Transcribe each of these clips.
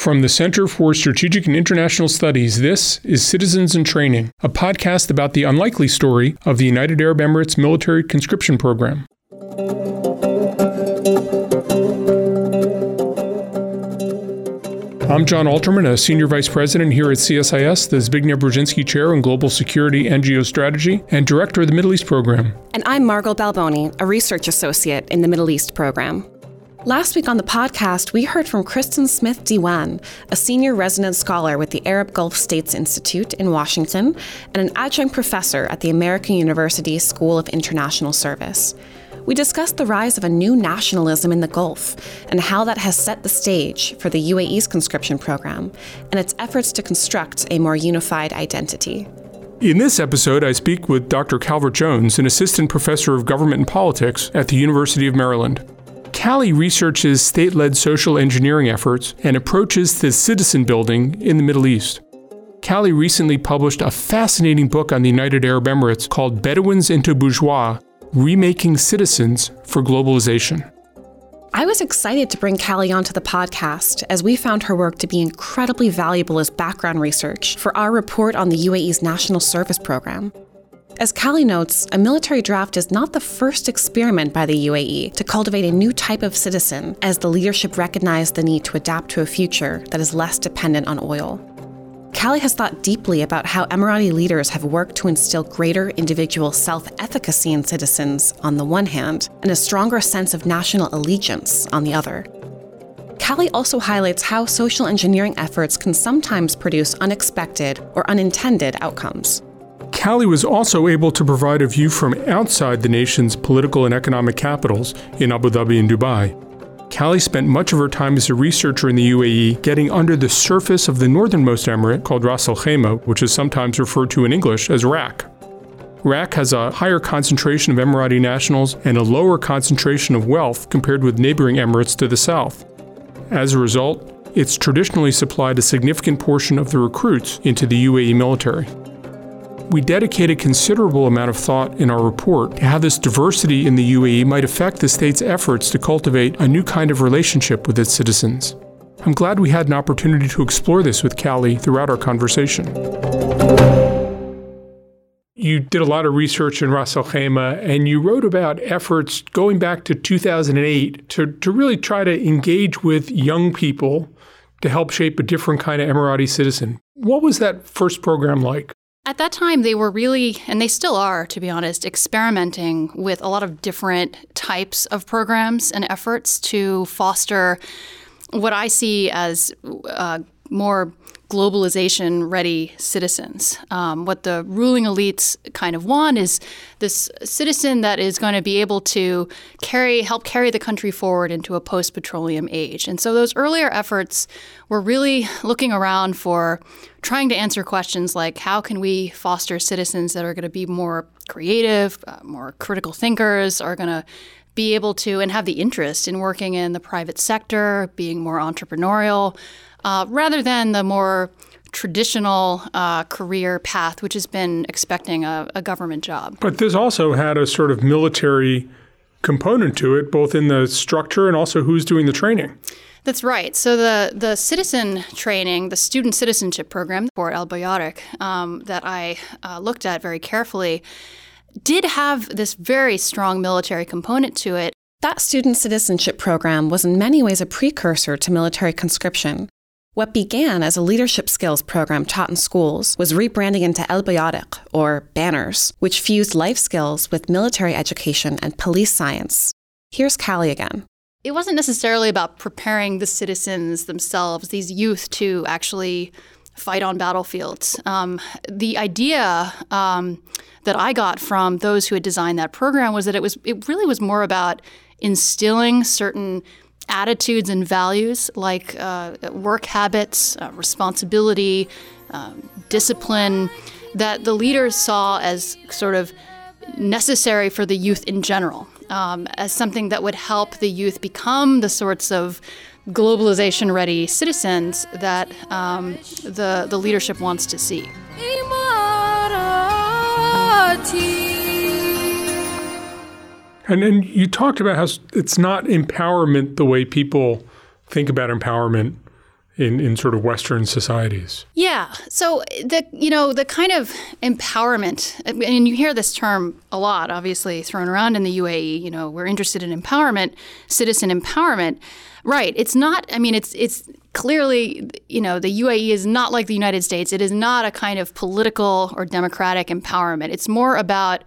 From the Center for Strategic and International Studies, this is Citizens in Training, a podcast about the unlikely story of the United Arab Emirates military conscription program. I'm John Alterman, a Senior Vice President here at CSIS, the Zbigniew Brzezinski Chair in Global Security and Geostrategy, and Director of the Middle East Program. And I'm Margo Balboni, a Research Associate in the Middle East Program. Last week on the podcast, we heard from Kristin Smith Diwan, a senior resident scholar with the Arab Gulf States Institute in Washington and an adjunct professor at the American University School of International Service. We discussed the rise of a new nationalism in the Gulf and how that has set the stage for the UAE's conscription program and its efforts to construct a more unified identity. In this episode, I speak with Dr. Calvert Jones, an assistant professor of government and politics at the University of Maryland. Callie researches state led social engineering efforts and approaches to citizen building in the Middle East. Callie recently published a fascinating book on the United Arab Emirates called Bedouins into Bourgeois Remaking Citizens for Globalization. I was excited to bring Callie onto the podcast as we found her work to be incredibly valuable as background research for our report on the UAE's National Service Program. As Callie notes, a military draft is not the first experiment by the UAE to cultivate a new type of citizen, as the leadership recognized the need to adapt to a future that is less dependent on oil. Callie has thought deeply about how Emirati leaders have worked to instill greater individual self efficacy in citizens on the one hand, and a stronger sense of national allegiance on the other. Callie also highlights how social engineering efforts can sometimes produce unexpected or unintended outcomes. Callie was also able to provide a view from outside the nation's political and economic capitals in Abu Dhabi and Dubai. Callie spent much of her time as a researcher in the UAE getting under the surface of the northernmost emirate called Ras Al Khaimah, which is sometimes referred to in English as RAK. RAK has a higher concentration of Emirati nationals and a lower concentration of wealth compared with neighboring emirates to the south. As a result, it's traditionally supplied a significant portion of the recruits into the UAE military. We dedicate a considerable amount of thought in our report to how this diversity in the UAE might affect the state's efforts to cultivate a new kind of relationship with its citizens. I'm glad we had an opportunity to explore this with Callie throughout our conversation. You did a lot of research in Ras Al Khaimah and you wrote about efforts going back to 2008 to, to really try to engage with young people to help shape a different kind of Emirati citizen. What was that first program like? At that time, they were really, and they still are, to be honest, experimenting with a lot of different types of programs and efforts to foster what I see as uh, more globalization ready citizens. Um, what the ruling elites kind of want is this citizen that is going to be able to carry help carry the country forward into a post petroleum age. And so those earlier efforts were really looking around for trying to answer questions like how can we foster citizens that are going to be more creative, uh, more critical thinkers, are going to be able to and have the interest in working in the private sector, being more entrepreneurial, uh, rather than the more traditional uh, career path, which has been expecting a, a government job. But this also had a sort of military component to it, both in the structure and also who's doing the training. That's right. So the the citizen training, the student citizenship program for Al Bayarik um, that I uh, looked at very carefully, did have this very strong military component to it. That student citizenship program was in many ways a precursor to military conscription. What began as a leadership skills program taught in schools was rebranding into El or banners, which fused life skills with military education and police science. Here's Callie again. It wasn't necessarily about preparing the citizens themselves, these youth, to actually fight on battlefields. Um, the idea um, that I got from those who had designed that program was that it was it really was more about instilling certain attitudes and values like uh, work habits, uh, responsibility, um, discipline that the leaders saw as sort of necessary for the youth in general, um, as something that would help the youth become the sorts of globalization ready citizens that um, the, the leadership wants to see. And then you talked about how it's not empowerment the way people think about empowerment in, in sort of Western societies. Yeah. So the you know the kind of empowerment, and you hear this term a lot, obviously thrown around in the UAE. You know, we're interested in empowerment, citizen empowerment. Right. It's not. I mean, it's it's clearly you know the UAE is not like the United States. It is not a kind of political or democratic empowerment. It's more about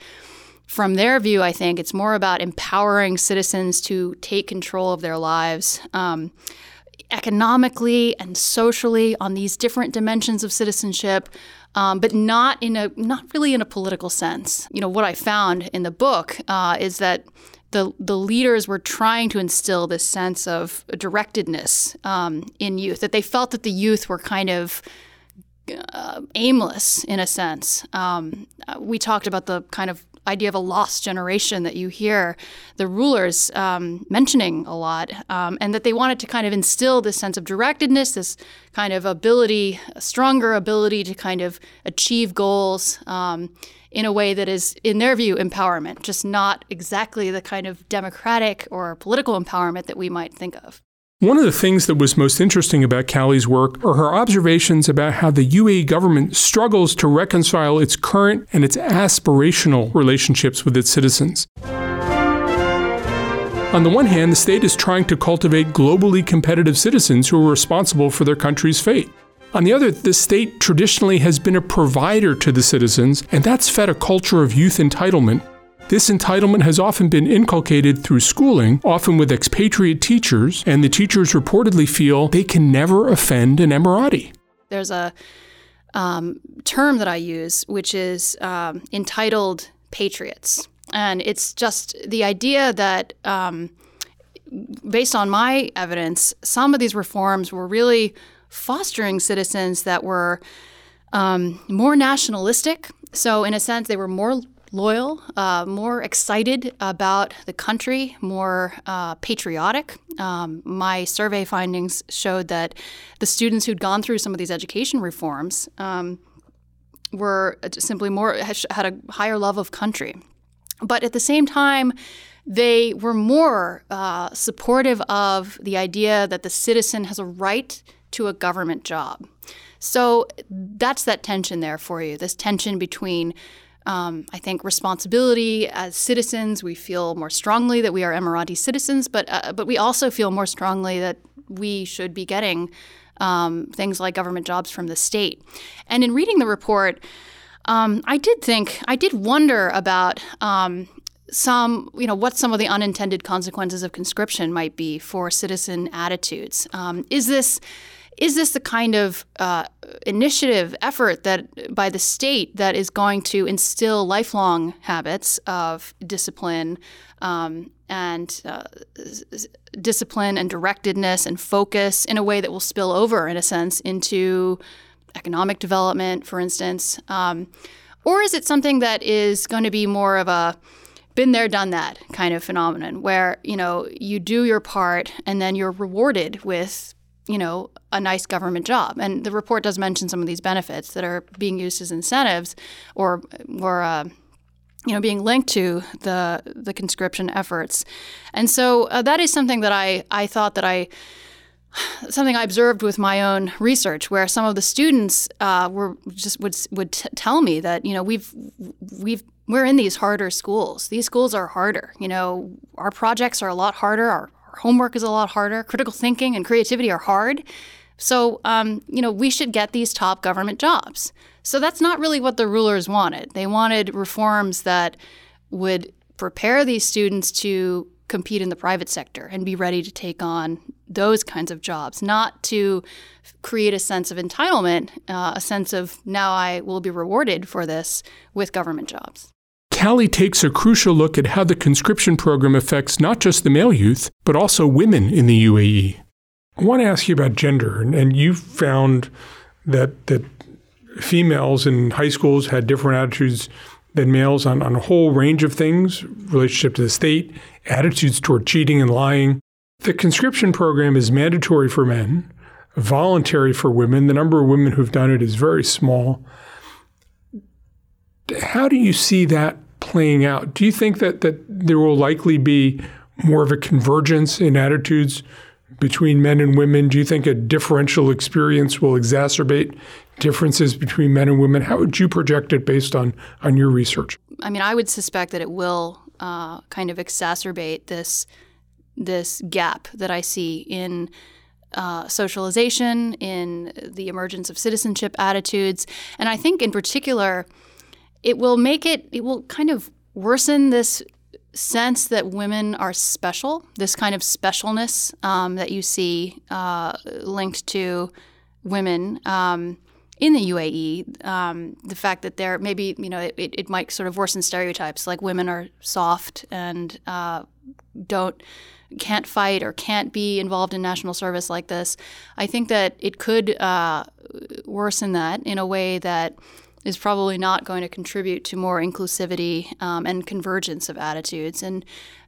from their view, I think it's more about empowering citizens to take control of their lives. Um, economically and socially on these different dimensions of citizenship, um, but not in a not really in a political sense. You know what I found in the book uh, is that the the leaders were trying to instill this sense of directedness um, in youth that they felt that the youth were kind of uh, aimless in a sense. Um, we talked about the kind of idea of a lost generation that you hear the rulers um, mentioning a lot, um, and that they wanted to kind of instill this sense of directedness, this kind of ability, stronger ability to kind of achieve goals um, in a way that is, in their view, empowerment, just not exactly the kind of democratic or political empowerment that we might think of. One of the things that was most interesting about Callie's work are her observations about how the UAE government struggles to reconcile its current and its aspirational relationships with its citizens. On the one hand, the state is trying to cultivate globally competitive citizens who are responsible for their country's fate. On the other, the state traditionally has been a provider to the citizens, and that's fed a culture of youth entitlement this entitlement has often been inculcated through schooling, often with expatriate teachers, and the teachers reportedly feel they can never offend an Emirati. There's a um, term that I use, which is um, entitled patriots. And it's just the idea that, um, based on my evidence, some of these reforms were really fostering citizens that were um, more nationalistic. So, in a sense, they were more loyal, uh, more excited about the country, more uh, patriotic. Um, my survey findings showed that the students who'd gone through some of these education reforms um, were simply more had a higher love of country, but at the same time. They were more uh, supportive of the idea that the citizen has a right to a government job. So that's that tension there for you this tension between um, I think responsibility as citizens. We feel more strongly that we are Emirati citizens, but uh, but we also feel more strongly that we should be getting um, things like government jobs from the state. And in reading the report, um, I did think I did wonder about um, some, you know, what some of the unintended consequences of conscription might be for citizen attitudes. Um, is this is this the kind of uh, initiative effort that by the state that is going to instill lifelong habits of discipline um, and uh, discipline and directedness and focus in a way that will spill over, in a sense, into economic development, for instance? Um, or is it something that is going to be more of a been there, done that kind of phenomenon where, you know, you do your part and then you're rewarded with you know, a nice government job. And the report does mention some of these benefits that are being used as incentives or or uh, you know being linked to the the conscription efforts. And so uh, that is something that I I thought that I something I observed with my own research, where some of the students uh, were just would would t- tell me that you know we've we've we're in these harder schools. These schools are harder. You know, our projects are a lot harder. Our homework is a lot harder. Critical thinking and creativity are hard. So, um, you know, we should get these top government jobs. So that's not really what the rulers wanted. They wanted reforms that would prepare these students to compete in the private sector and be ready to take on those kinds of jobs, not to create a sense of entitlement, uh, a sense of now I will be rewarded for this with government jobs. Callie takes a crucial look at how the conscription program affects not just the male youth, but also women in the UAE. I want to ask you about gender, and you found that that females in high schools had different attitudes than males on, on a whole range of things relationship to the state, attitudes toward cheating and lying. The conscription program is mandatory for men, voluntary for women. The number of women who've done it is very small. How do you see that playing out? Do you think that, that there will likely be more of a convergence in attitudes between men and women? Do you think a differential experience will exacerbate differences between men and women? How would you project it based on, on your research? I mean, I would suspect that it will uh, kind of exacerbate this this gap that I see in uh, socialization, in the emergence of citizenship attitudes, and I think in particular, it will make it it will kind of worsen this sense that women are special, this kind of specialness um, that you see uh, linked to women um, in the UAE. Um, the fact that they're maybe, you know, it, it might sort of worsen stereotypes like women are soft and uh, don't can't fight or can't be involved in national service like this. I think that it could uh, worsen that in a way that is probably not going to contribute to more inclusivity um, and convergence of attitudes and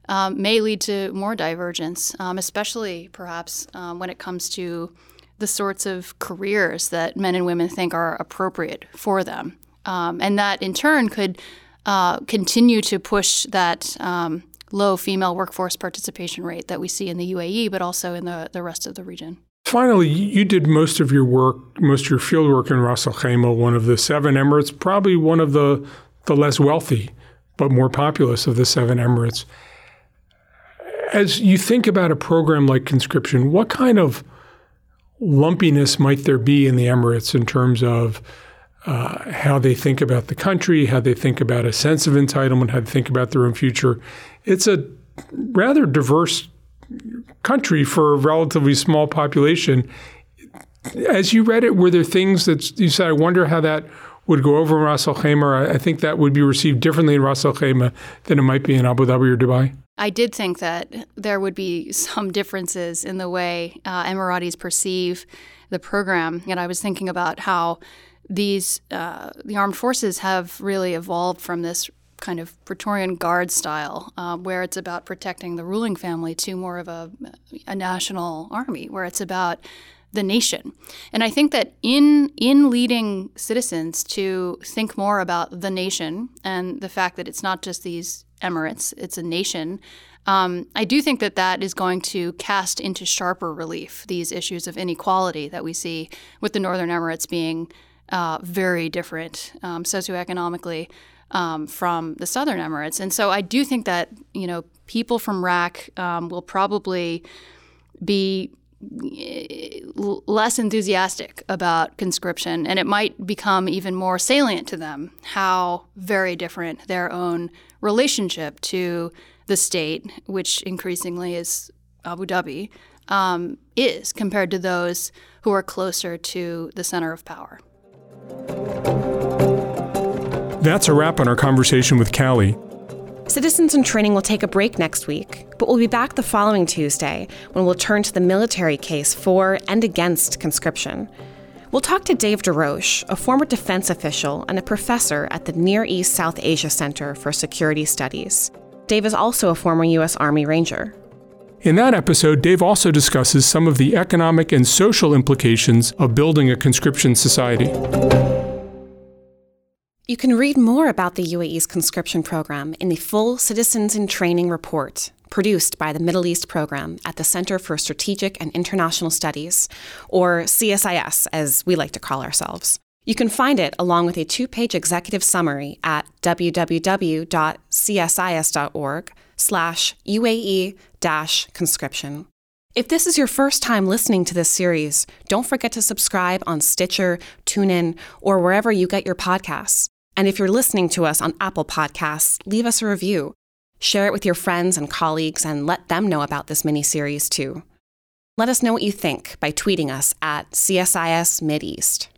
um, may lead to more divergence, um, especially perhaps um, when it comes to the sorts of careers that men and women think are appropriate for them. Um, and that in turn could uh, continue to push that um, low female workforce participation rate that we see in the UAE, but also in the, the rest of the region. Finally, you did most of your work, most of your field work in Ras Al Khaimah, one of the seven emirates, probably one of the, the less wealthy but more populous of the seven emirates. As you think about a program like conscription, what kind of lumpiness might there be in the Emirates in terms of uh, how they think about the country, how they think about a sense of entitlement, how they think about their own future? It's a rather diverse country for a relatively small population. As you read it, were there things that you said, I wonder how that would go over in Ras Al Khaimah? I think that would be received differently in Ras Al Khaimah than it might be in Abu Dhabi or Dubai. I did think that there would be some differences in the way uh, Emiratis perceive the program. And I was thinking about how these uh, the armed forces have really evolved from this kind of Praetorian Guard style, uh, where it's about protecting the ruling family, to more of a, a national army, where it's about the nation. And I think that in in leading citizens to think more about the nation and the fact that it's not just these emirates, it's a nation. Um, I do think that that is going to cast into sharper relief these issues of inequality that we see with the Northern Emirates being uh, very different um, socioeconomically um, from the Southern Emirates. And so I do think that you know people from RAK um, will probably be eh, less enthusiastic about conscription, and it might become even more salient to them how very different their own relationship to the state, which increasingly is Abu Dhabi, um, is compared to those who are closer to the center of power. That's a wrap on our conversation with Callie. Citizens in Training will take a break next week, but we'll be back the following Tuesday when we'll turn to the military case for and against conscription. We'll talk to Dave DesRoches, a former defense official and a professor at the Near East South Asia Center for Security Studies. Dave is also a former U.S. Army Ranger. In that episode, Dave also discusses some of the economic and social implications of building a conscription society. You can read more about the UAE's conscription program in the full Citizens in Training report produced by the Middle East Program at the Center for Strategic and International Studies, or CSIS as we like to call ourselves. You can find it along with a two-page executive summary at www.csis.org slash UAE-conscription. If this is your first time listening to this series, don't forget to subscribe on Stitcher, TuneIn, or wherever you get your podcasts. And if you're listening to us on Apple Podcasts, leave us a review. Share it with your friends and colleagues and let them know about this mini series too. Let us know what you think by tweeting us at CSIS Mideast.